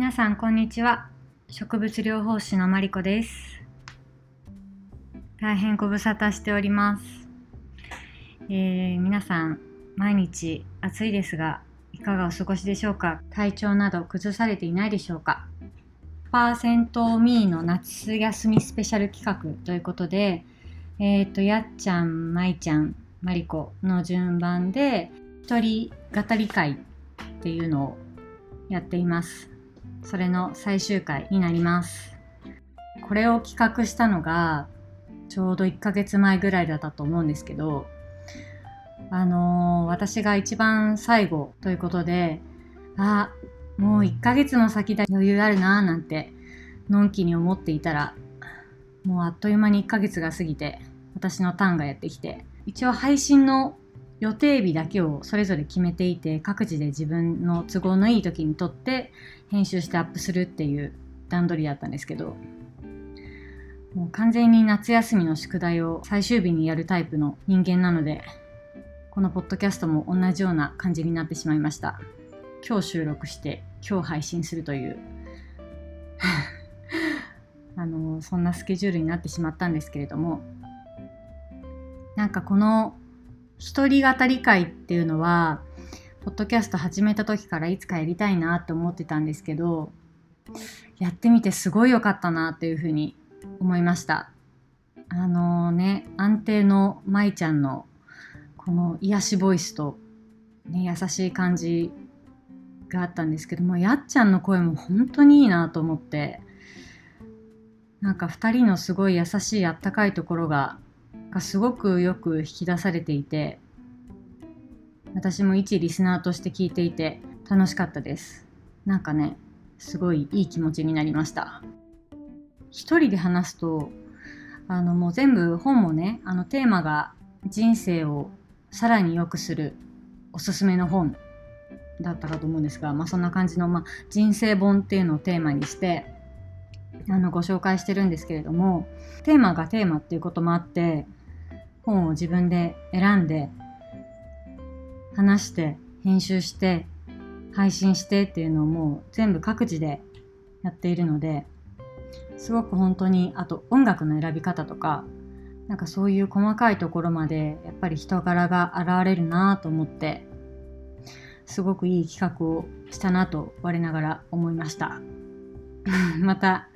皆さんこんにちは。植物療法士のマリコです。大変ご無沙汰しております、えー、皆さん毎日暑いですがいかがお過ごしでしょうか？体調など崩されていないでしょうか？パーセントミーの夏休みスペシャル企画ということでえっ、ー、とやっちゃんまいちゃんマリコの順番で一人語り会っていうのをやっています。それの最終回になります。これを企画したのがちょうど1ヶ月前ぐらいだったと思うんですけどあのー、私が一番最後ということであもう1ヶ月の先だ余裕あるなーなんてのんきに思っていたらもうあっという間に1ヶ月が過ぎて私のターンがやってきて一応配信の予定日だけをそれぞれ決めていて各自で自分の都合のいい時に撮って編集してアップするっていう段取りだったんですけどもう完全に夏休みの宿題を最終日にやるタイプの人間なのでこのポッドキャストも同じような感じになってしまいました。今日収録して今日配信するという。あのそんなスケジュールになってしまったんですけれどもなんかこの一人語り会っていうのは、ポッドキャスト始めた時からいつかやりたいなって思ってたんですけど、やってみてすごい良かったなっていうふうに思いました。あのね、安定の舞ちゃんのこの癒しボイスと、ね、優しい感じがあったんですけども、やっちゃんの声も本当にいいなと思って、なんか2人のすごい優しいあったかいところががすごくよく引き出されていて私も一リスナーとして聞いていて楽しかったです。なんかねすごいいい気持ちになりました。一人で話すとあのもう全部本もねあのテーマが人生をさらに良くするおすすめの本だったかと思うんですが、まあ、そんな感じの、まあ、人生本っていうのをテーマにしてあのご紹介してるんですけれどもテーマがテーマっていうこともあって本を自分で選んで話して編集して配信してっていうのをもう全部各自でやっているのですごく本当にあと音楽の選び方とかなんかそういう細かいところまでやっぱり人柄が現れるなと思ってすごくいい企画をしたなと我ながら思いました。また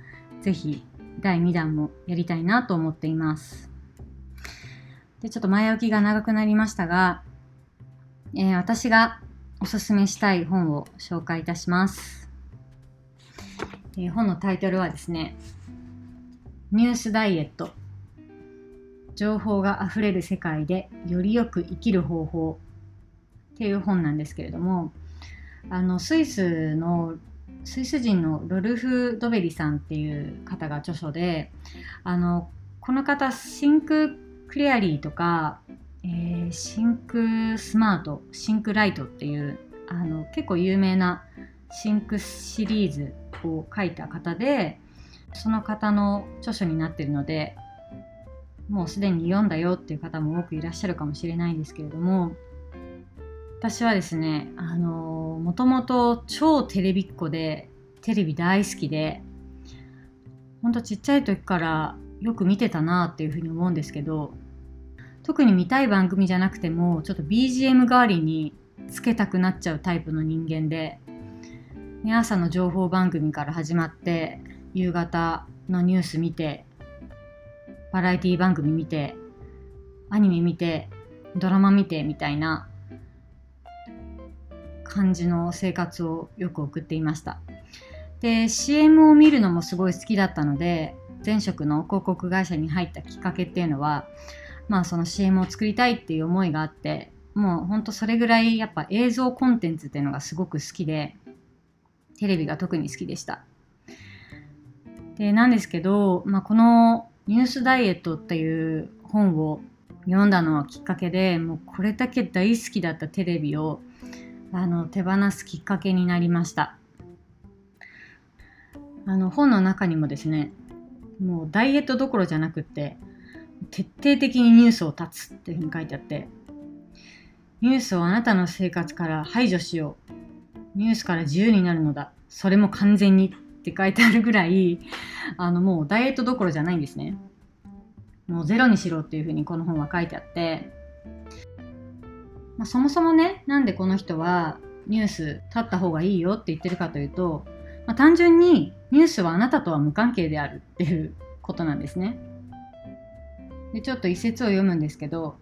是非第2弾もやりたいなと思っています。で、ちょっと前置きが長くなりましたが、えー、私がおすすめしたい本を紹介いたします。えー、本のタイトルはですね、ニュースダイエット。情報があふれる世界でよりよく生きる方法っていう本なんですけれども、あの、スイスのスイス人のロルフ・ドベリさんっていう方が著書で、あの、この方、 Think Clearly とか、えー、 Think Smart、 Think Right っていうあの結構有名なシンクシリーズを書いた方で、その方の著書になってるので、もうすでに読んだよっていう方も多くいらっしゃるかもしれないんですけれども、私はですね、あのもともと超テレビっ子で、テレビ大好きで、ほんとちっちゃい時からよく見てたなっていうふうに思うんですけど、特に見たい番組じゃなくてもちょっと BGM 代わりにつけたくなっちゃうタイプの人間で、ね、朝の情報番組から始まって夕方のニュース見てバラエティ番組見てアニメ見てドラマ見てみたいな感じの生活をよく送っていました。で CM を見るのもすごい好きだったので前職の広告会社に入ったきっかけっていうのはまあその CM を作りたいっていう思いがあって、もうほんとそれぐらいやっぱ映像コンテンツっていうのがすごく好きで、テレビが特に好きでした。で、なんですけど、まあこのニュースダイエットっていう本を読んだのはきっかけで、もうこれだけ大好きだったテレビをあの手放すきっかけになりました。あの本の中にもですね、もうダイエットどころじゃなくって、徹底的にニュースを断つっていうふうに書いてあって、ニュースをあなたの生活から排除しよう。ニュースから自由になるのだ。それも完全にって書いてあるぐらいあのもうダイエットどころじゃないんですねもうゼロにしろっていうふうにこの本は書いてあってまあ、そもそもねなんでこの人はニュース立った方がいいよって言ってるかというと、まあ、単純にニュースはあなたとは無関係であるっていうことなんですね。でちょっと一節を読むんですけど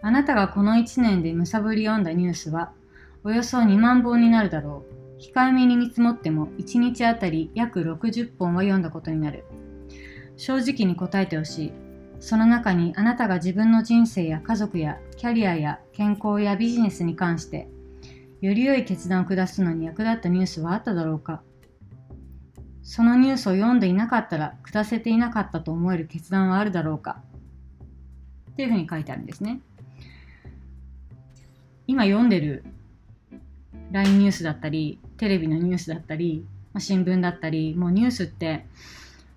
あなたがこの1年でむさぶり読んだニュースはおよそ2万本になるだろう。控えめに見積もっても1日あたり約60本は読んだことになる。正直に答えてほしい。その中にあなたが自分の人生や家族やキャリアや健康やビジネスに関してより良い決断を下すのに役立ったニュースはあっただろうか。そのニュースを読んでいなかったら下せていなかったと思える決断はあるだろうか。っていうふうに書いてあるんですね。今読んでる LINE ニュースだったりテレビのニュースだったり、ま、新聞だったりもうニュースって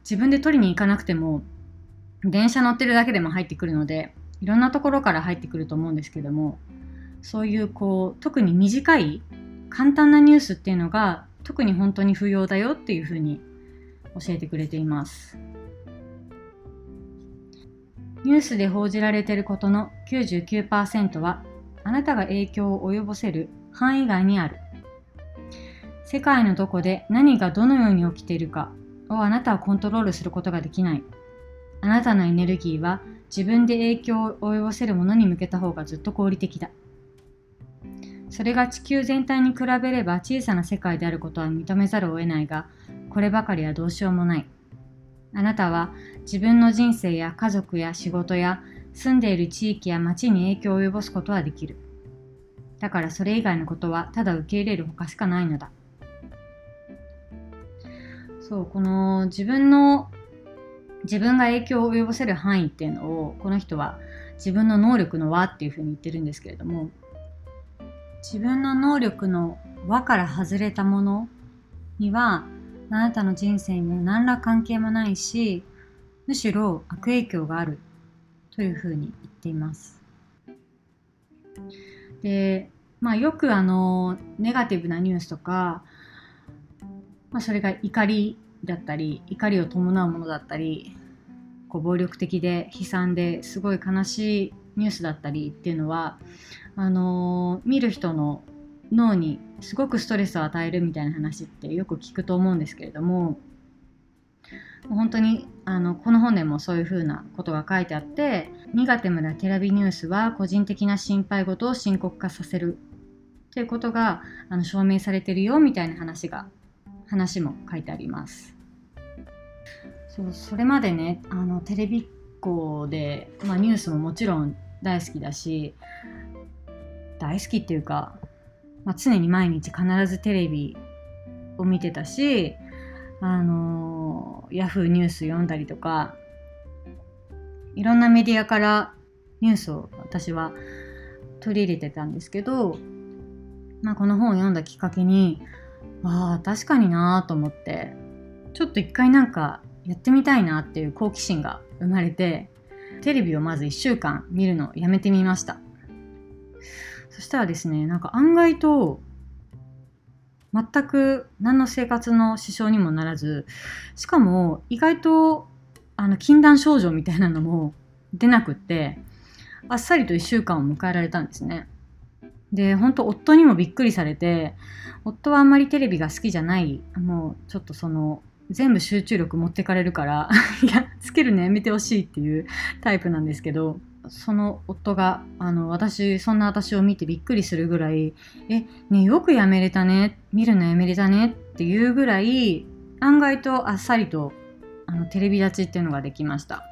自分で取りに行かなくても電車乗ってるだけでも入ってくるのでいろんなところから入ってくると思うんですけどもそういうこう特に短い簡単なニュースっていうのが特に本当に不要だよっていうふうに教えてくれています。ニュースで報じられていることの99%はあなたが影響を及ぼせる範囲外にある。世界のどこで何がどのように起きているかをあなたはコントロールすることができない。あなたのエネルギーは自分で影響を及ぼせるものに向けた方がずっと合理的だ。それが地球全体に比べれば小さな世界であることは認めざるを得ないが、こればかりはどうしようもない。あなたは自分の人生や家族や仕事や住んでいる地域や街に影響を及ぼすことはできる。だからそれ以外のことはただ受け入れるほかしかないのだ。そう、この自分の自分が影響を及ぼせる範囲っていうのをこの人は自分の能力の輪っていうふうに言ってるんですけれども自分の能力の輪から外れたものにはあなたの人生に何ら関係もないしむしろ悪影響があるというふうに言っています。でまあよくあのネガティブなニュースとか、まあ、それが怒りだったり怒りを伴うものだったりこう暴力的で悲惨ですごい悲しいニュースだったりっていうのはあのー、見る人の脳にすごくストレスを与えるみたいな話ってよく聞くと思うんですけれども本当にあのこの本でもそういうふうなことが書いてあってネガティブなテレビニュースは個人的な心配事を深刻化させるということがあの証明されてるよみたいな話が話も書いてあります。そうそれまでねあのテレビっ子で、まあ、ニュースももちろん大好きだし大好きっていうか、まあ、常に毎日必ずテレビを見てたしあのヤフーニュース読んだりとかいろんなメディアからニュースを私は取り入れてたんですけど、まあ、この本を読んだきっかけにああ確かになと思ってちょっと一回なんかやってみたいなっていう好奇心が生まれてテレビをまず1週間見るのをやめてみました。そしたらですねなんか案外と全く何の生活の支障にもならずしかも意外とあの禁断症状みたいなのも出なくってあっさりと1週間を迎えられたんですね。で本当夫にもびっくりされて夫はあんまりテレビが好きじゃないもうちょっとその全部集中力持ってかれるから いやつけるのやめてほしいっていうタイプなんですけどその夫があの私そんな私を見てびっくりするぐらい「えねよくやめれたね見るのやめれたね」っていうぐらい案外とあっさりとあのテレビ立ちっていうのができました。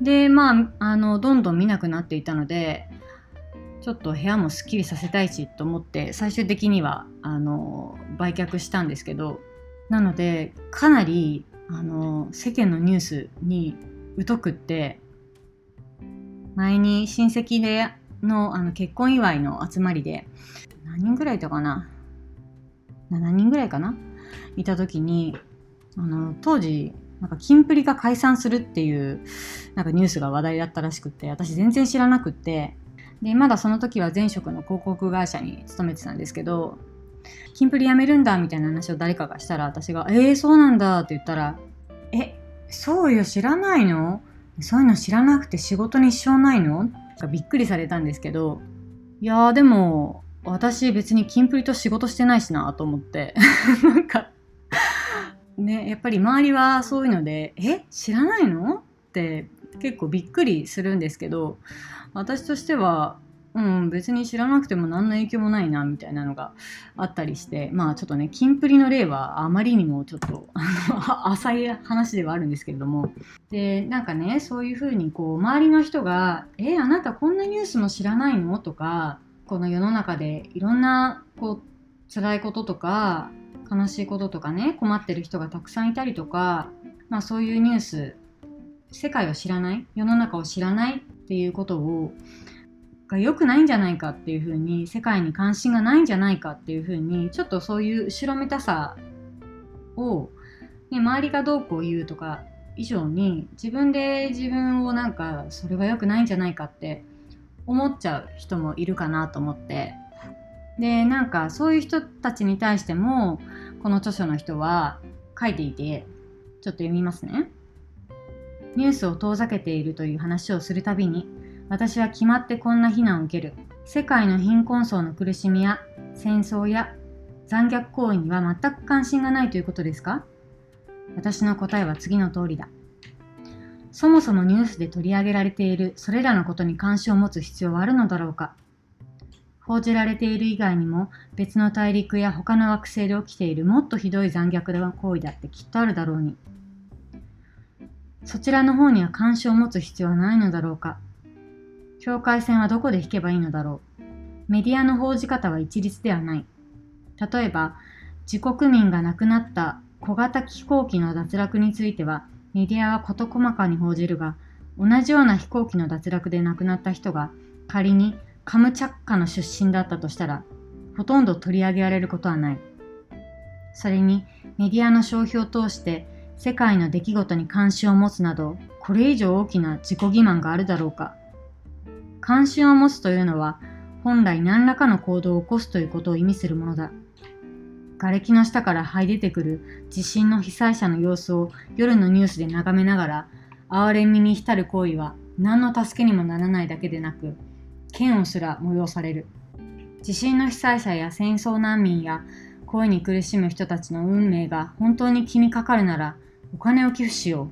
でまああのどんどん見なくなっていたのでちょっと部屋もすっきりさせたいしと思って最終的にはあの売却したんですけどなのでかなりあの世間のニュースに疎くって前に親戚でのあの結婚祝いの集まりで何人ぐらいいたかな？7人ぐらいかな？いた時にあの当時なんかキンプリが解散するっていうなんかニュースが話題だったらしくて私全然知らなくってでまだその時は前職の広告会社に勤めてたんですけどキンプリやめるんだみたいな話を誰かがしたら私が「えー、そうなんだ」って言ったら「えそうよ知らないの？そういうの知らなくて仕事に支障ないの?」かびっくりされたんですけどいやーでも私別にキンプリと仕事してないしなと思って なんかねやっぱり周りはそういうので「え知らないの?」って結構びっくりするんですけど私としてはうん、別に知らなくても何の影響もないなみたいなのがあったりしてまあちょっとねキンプリの例はあまりにもちょっと浅い話ではあるんですけれども。でなんかねそういうふうにこう周りの人が「えあなたこんなニュースも知らないの?」とかこの世の中でいろんなこう辛いこととか悲しいこととかね困ってる人がたくさんいたりとか、まあ、そういうニュース世界を知らない？世の中を知らない？っていうことをが良くないんじゃないかっていうふうに世界に関心がないんじゃないかっていうふうにちょっとそういう後ろめたさを、ね、周りがどうこう言うとか以上に自分で自分をなんかそれが良くないんじゃないかって思っちゃう人もいるかなと思ってでなんかそういう人たちに対してもこの著書の人は書いていてちょっと読みますね。ニュースを遠ざけているという話をするたびに私は決まってこんな非難を受ける。世界の貧困層の苦しみや戦争や残虐行為には全く関心がないということですか？私の答えは次の通りだ。そもそもニュースで取り上げられているそれらのことに関心を持つ必要はあるのだろうか？報じられている以外にも別の大陸や他の惑星で起きているもっとひどい残虐な行為だってきっとあるだろうに。そちらの方には関心を持つ必要はないのだろうか？境界線はどこで引けばいいのだろう？メディアの報じ方は一律ではない。例えば、自国民が亡くなった小型飛行機の脱落については、メディアは事細かに報じるが、同じような飛行機の脱落で亡くなった人が仮にカムチャッカの出身だったとしたら、ほとんど取り上げられることはない。それにメディアの消費を通して世界の出来事に関心を持つなど、これ以上大きな自己欺瞞があるだろうか。関心を持つというのは、本来何らかの行動を起こすということを意味するものだ。瓦礫の下から這い出てくる地震の被災者の様子を夜のニュースで眺めながら、哀れみに浸る行為は何の助けにもならないだけでなく、嫌悪すら催される。地震の被災者や戦争難民や恋に苦しむ人たちの運命が本当に気にかかるなら、お金を寄付しよう。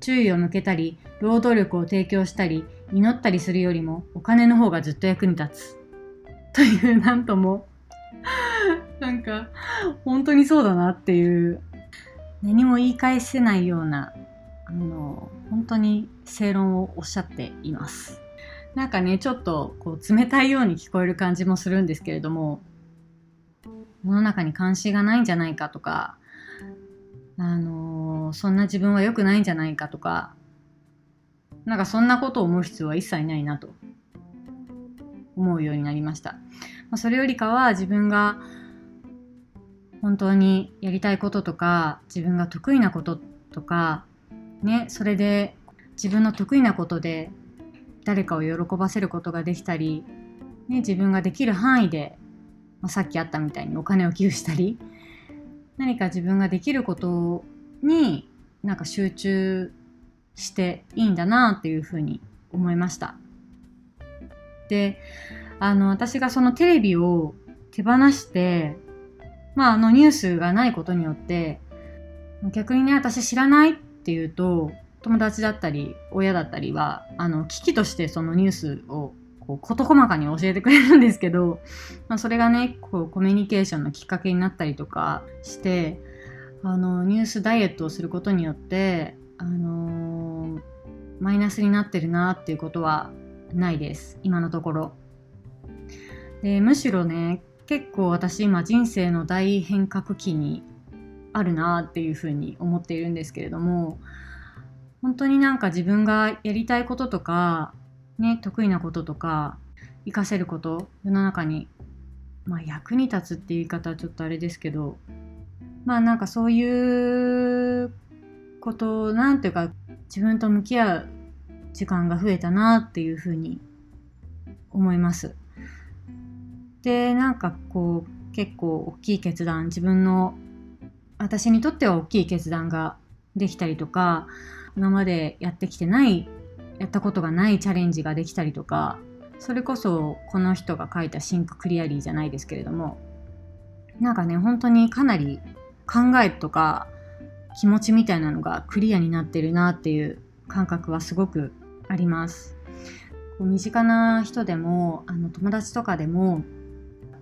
注意を向けたり、労働力を提供したり、祈ったりするよりもお金の方がずっと役に立つ。というなんともなんか本当にそうだなっていう何も言い返せないようなあの本当に正論をおっしゃっています。なんかねちょっとこう冷たいように聞こえる感じもするんですけれども世の中に関心がないんじゃないかとかあのそんな自分は良くないんじゃないかとかなんかそんなことを思う必要は一切ないなと思うようになりました。ま、それよりかは自分が本当にやりたいこととか自分が得意なこととかねそれで自分の得意なことで誰かを喜ばせることができたり、ね、自分ができる範囲で、まあ、さっきあったみたいにお金を寄付したり何か自分ができることになんか集中していいんだなっていうふうに思いました。であの私がそのテレビを手放してまああのニュースがないことによって逆にね私知らないっていうと友達だったり親だったりはあの危機としてそのニュースをこう事細かに教えてくれるんですけど、まあ、それがねこうコミュニケーションのきっかけになったりとかしてあのニュースダイエットをすることによってあの、マイナスになってるなっていうことはないです。今のところ。でむしろね結構私今人生の大変革期にあるなっていうふうに思っているんですけれども本当になんか自分がやりたいこととかね得意なこととか活かせること世の中にまあ役に立つっていう言い方はちょっとあれですけどまあなんかそういうことなんていうか自分と向き合う時間が増えたなっていうふうに思います。でなんかこう結構大きい決断自分の私にとっては大きい決断ができたりとか今までやってきてないやったことがないチャレンジができたりとかそれこそこの人が書いたシンククリアリーじゃないですけれどもなんかね本当にかなり考えとか気持ちみたいなのがクリアになってるなっていう感覚はすごくあります。こう身近な人でもあの友達とかでも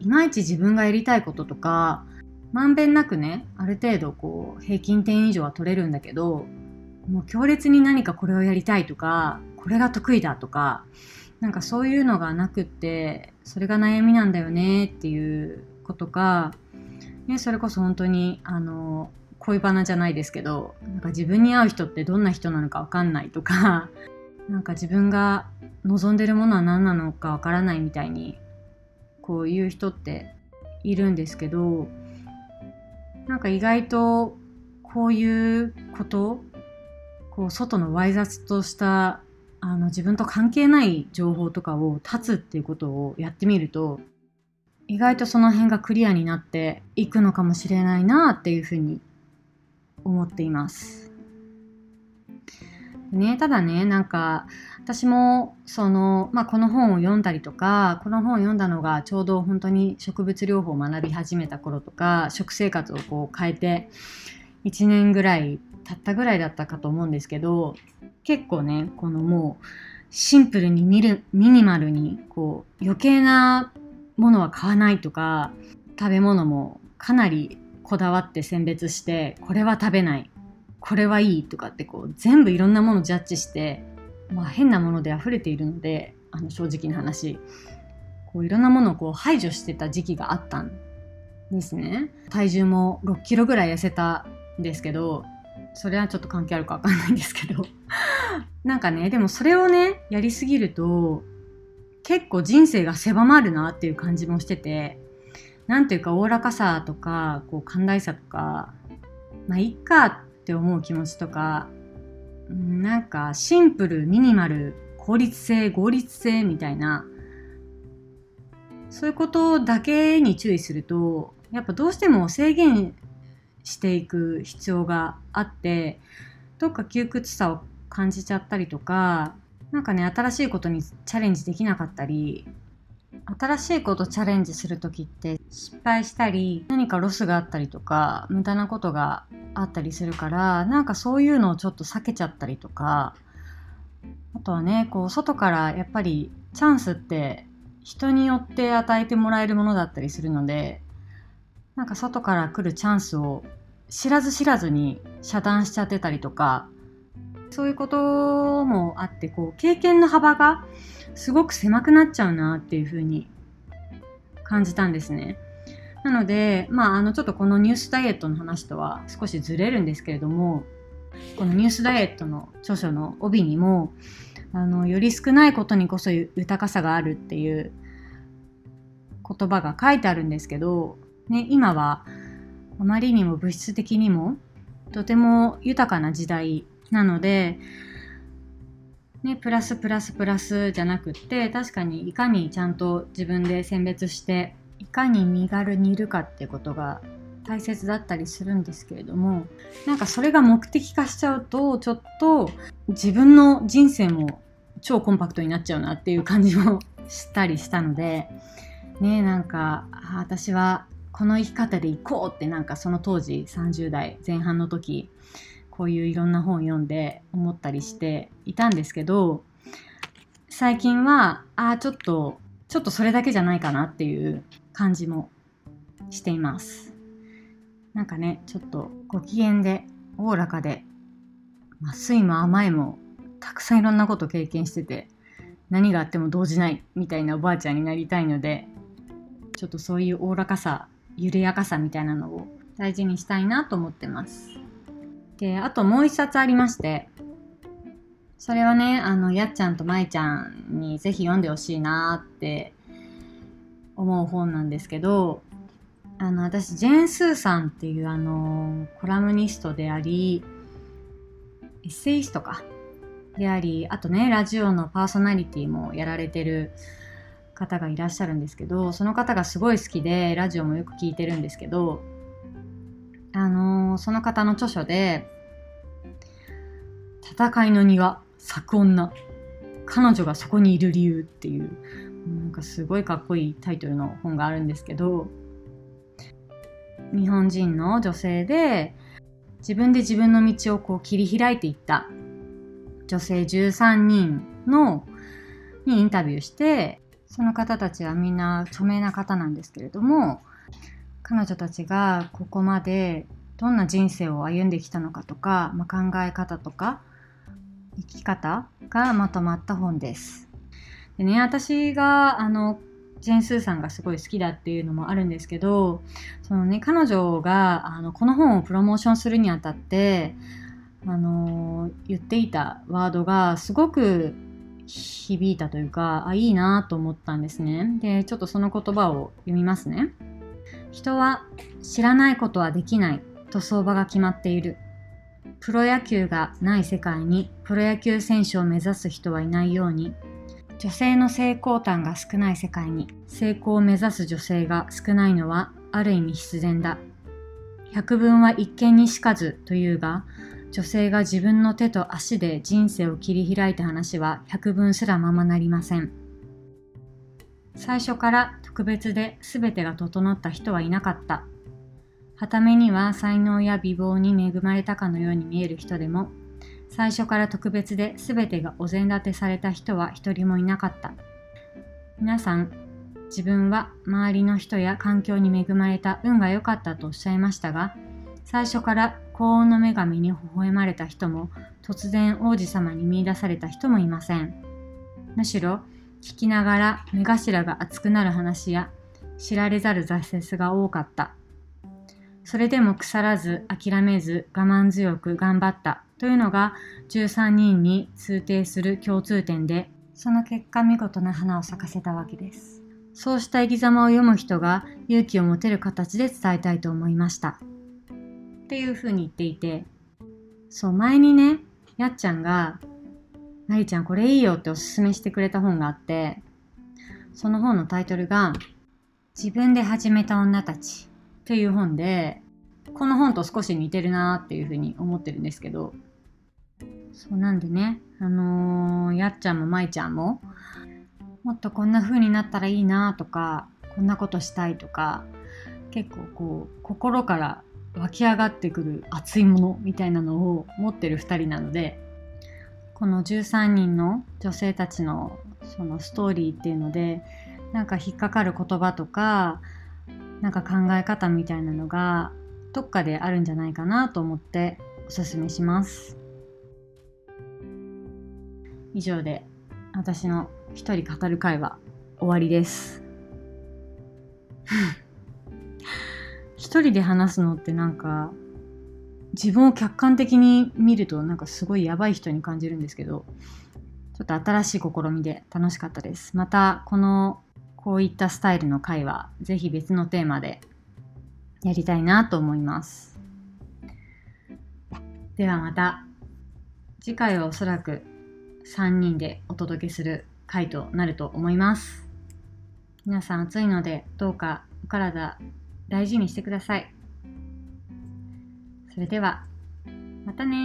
いまいち自分がやりたいこととかまんべんなくねある程度こう平均点以上は取れるんだけどもう強烈に何かこれをやりたいとかこれが得意だとかなんかそういうのがなくってそれが悩みなんだよねっていうことか、ね、それこそ本当にあの恋バナじゃないですけどなんか自分に合う人ってどんな人なのか分かんないとか なんか自分が望んでるものは何なのか分からないみたいにこういう人っているんですけどなんか意外とこういうことこう外のわい雑としたあの自分と関係ない情報とかを断つっていうことをやってみると意外とその辺がクリアになっていくのかもしれないなっていうふうに思っています。ね、ただねなんか私もその、まあ、この本を読んだりとかこの本を読んだのがちょうど本当に植物療法を学び始めた頃とか食生活をこう変えて1年ぐらい経ったぐらいだったかと思うんですけど結構ねこのもうシンプルに見るミニマルにこう余計なものは買わないとか食べ物もかなりこだわって選別してこれは食べないこれはいいとかってこう全部いろんなものジャッジして、まあ、変なもので溢れているのであの正直な話。こういろんなものをこう排除してた時期があったんですね。体重も6キロぐらい痩せたんですけどそれはちょっと関係あるかわかんないんですけど。なんかねでもそれをねやりすぎると結構人生が狭まるなっていう感じもしててなんていうかおおらかさとかこう寛大さとかまあいっかって思う気持ちとかなんかシンプルミニマル効率性合理性みたいなそういうことだけに注意するとやっぱどうしても制限していく必要があってどっか窮屈さを感じちゃったりとか何かね新しいことにチャレンジできなかったり新しいことチャレンジする時って失敗したり何かロスがあったりとか無駄なことがあったりするからなんかそういうのをちょっと避けちゃったりとかあとはねこう外からやっぱりチャンスって人によって与えてもらえるものだったりするのでなんか外から来るチャンスを知らず知らずに遮断しちゃってたりとかそういうこともあってこう経験の幅がすごく狭くなっちゃうなっていうふうに感じたんですね。なので、まあ、あのちょっとこのニュースダイエットの話とは少しずれるんですけれどもこのニュースダイエットの著書の帯にもあのより少ないことにこそ豊かさがあるっていう言葉が書いてあるんですけどね、今はあまりにも物質的にもとても豊かな時代なので、ね、プラスプラスプラスじゃなくって確かにいかにちゃんと自分で選別していかに身軽にいるかってことが大切だったりするんですけれどもなんかそれが目的化しちゃうとちょっと自分の人生も超コンパクトになっちゃうなっていう感じもしたりしたのでねなんか私はこの生き方でいこうってなんかその当時30代前半の時こういういろんな本読んで思ったりしていたんですけど最近はああちょっとちょっとそれだけじゃないかなっていう感じもしていますなんかねちょっとご機嫌でおおらかで、ま、酸いも甘いもたくさんいろんなこと経験してて何があっても動じないみたいなおばあちゃんになりたいのでちょっとそういうおおらかさ緩やかさみたいなのを大事にしたいなと思ってます。で、あともう一冊ありまして、それはね、あの、やっちゃんとまいちゃんにぜひ読んでほしいなって思う本なんですけど、あの、私、ジェーン・スーさんっていうあの、コラムニストであり、エッセイストか、であり、あとね、ラジオのパーソナリティもやられてる方がいらっしゃるんですけどその方がすごい好きでラジオもよく聞いてるんですけどあのー、その方の著書で「戦いの庭咲く女彼女がそこにいる理由」っていうなんかすごいかっこいいタイトルの本があるんですけど日本人の女性で自分で自分の道をこう切り開いていった女性13人のにインタビューしてその方たちはみんな著名な方なんですけれども彼女たちがここまでどんな人生を歩んできたのかとか、まあ、考え方とか生き方がまとまった本です。でね私があのジェン・スーさんがすごい好きだっていうのもあるんですけどそのね彼女があのこの本をプロモーションするにあたってあの言っていたワードがすごく響いたというかあいいなと思ったんですね。でちょっとその言葉を読みますね。人は知らないことはできないと相場が決まっている。プロ野球がない世界にプロ野球選手を目指す人はいないように女性の成功端が少ない世界に成功を目指す女性が少ないのはある意味必然だ。百聞は一見にしかずというが女性が自分の手と足で人生を切り開いた話は百聞すらままなりません。最初から特別で全てが整った人はいなかった。はためには才能や美貌に恵まれたかのように見える人でも最初から特別で全てがお膳立てされた人は一人もいなかった。皆さん自分は周りの人や環境に恵まれた運が良かったとおっしゃいましたが最初から幸運の女神に微笑まれた人も突然王子様に見いだされた人もいません。むしろ聞きながら目頭が熱くなる話や知られざる挫折が多かった。それでも腐らず諦めず我慢強く頑張ったというのが13人に通底する共通点で、その結果見事な花を咲かせたわけです。そうした生き様を読む人が勇気を持てる形で伝えたいと思いました。っていうふうに言っていて、そう、前にね、やっちゃんが、なりちゃんこれいいよっておすすめしてくれた本があって、その本のタイトルが、自分で始めた女たちという本で、この本と少し似てるなっていうふうに思ってるんですけど、そうなんでね、あのー、やっちゃんもまいちゃんも、もっとこんな風になったらいいなとか、こんなことしたいとか、結構こう、心から湧き上がってくる熱いものみたいなのを持ってる2人なので、この13人の女性たちのそのストーリーっていうので、なんか引っかかる言葉とか、なんか考え方みたいなのがどっかであるんじゃないかなと思っておすすめします。以上で私の一人語る会は終わりです 一人で話すのってなんか自分を客観的に見るとなんかすごいやばい人に感じるんですけどちょっと新しい試みで楽しかったですまたこのこういったスタイルの回はぜひ別のテーマでやりたいなと思いますではまた次回はおそらく3人でお届けする回となると思います。皆さん暑いのでどうかお体大事にしてください。それでは、またね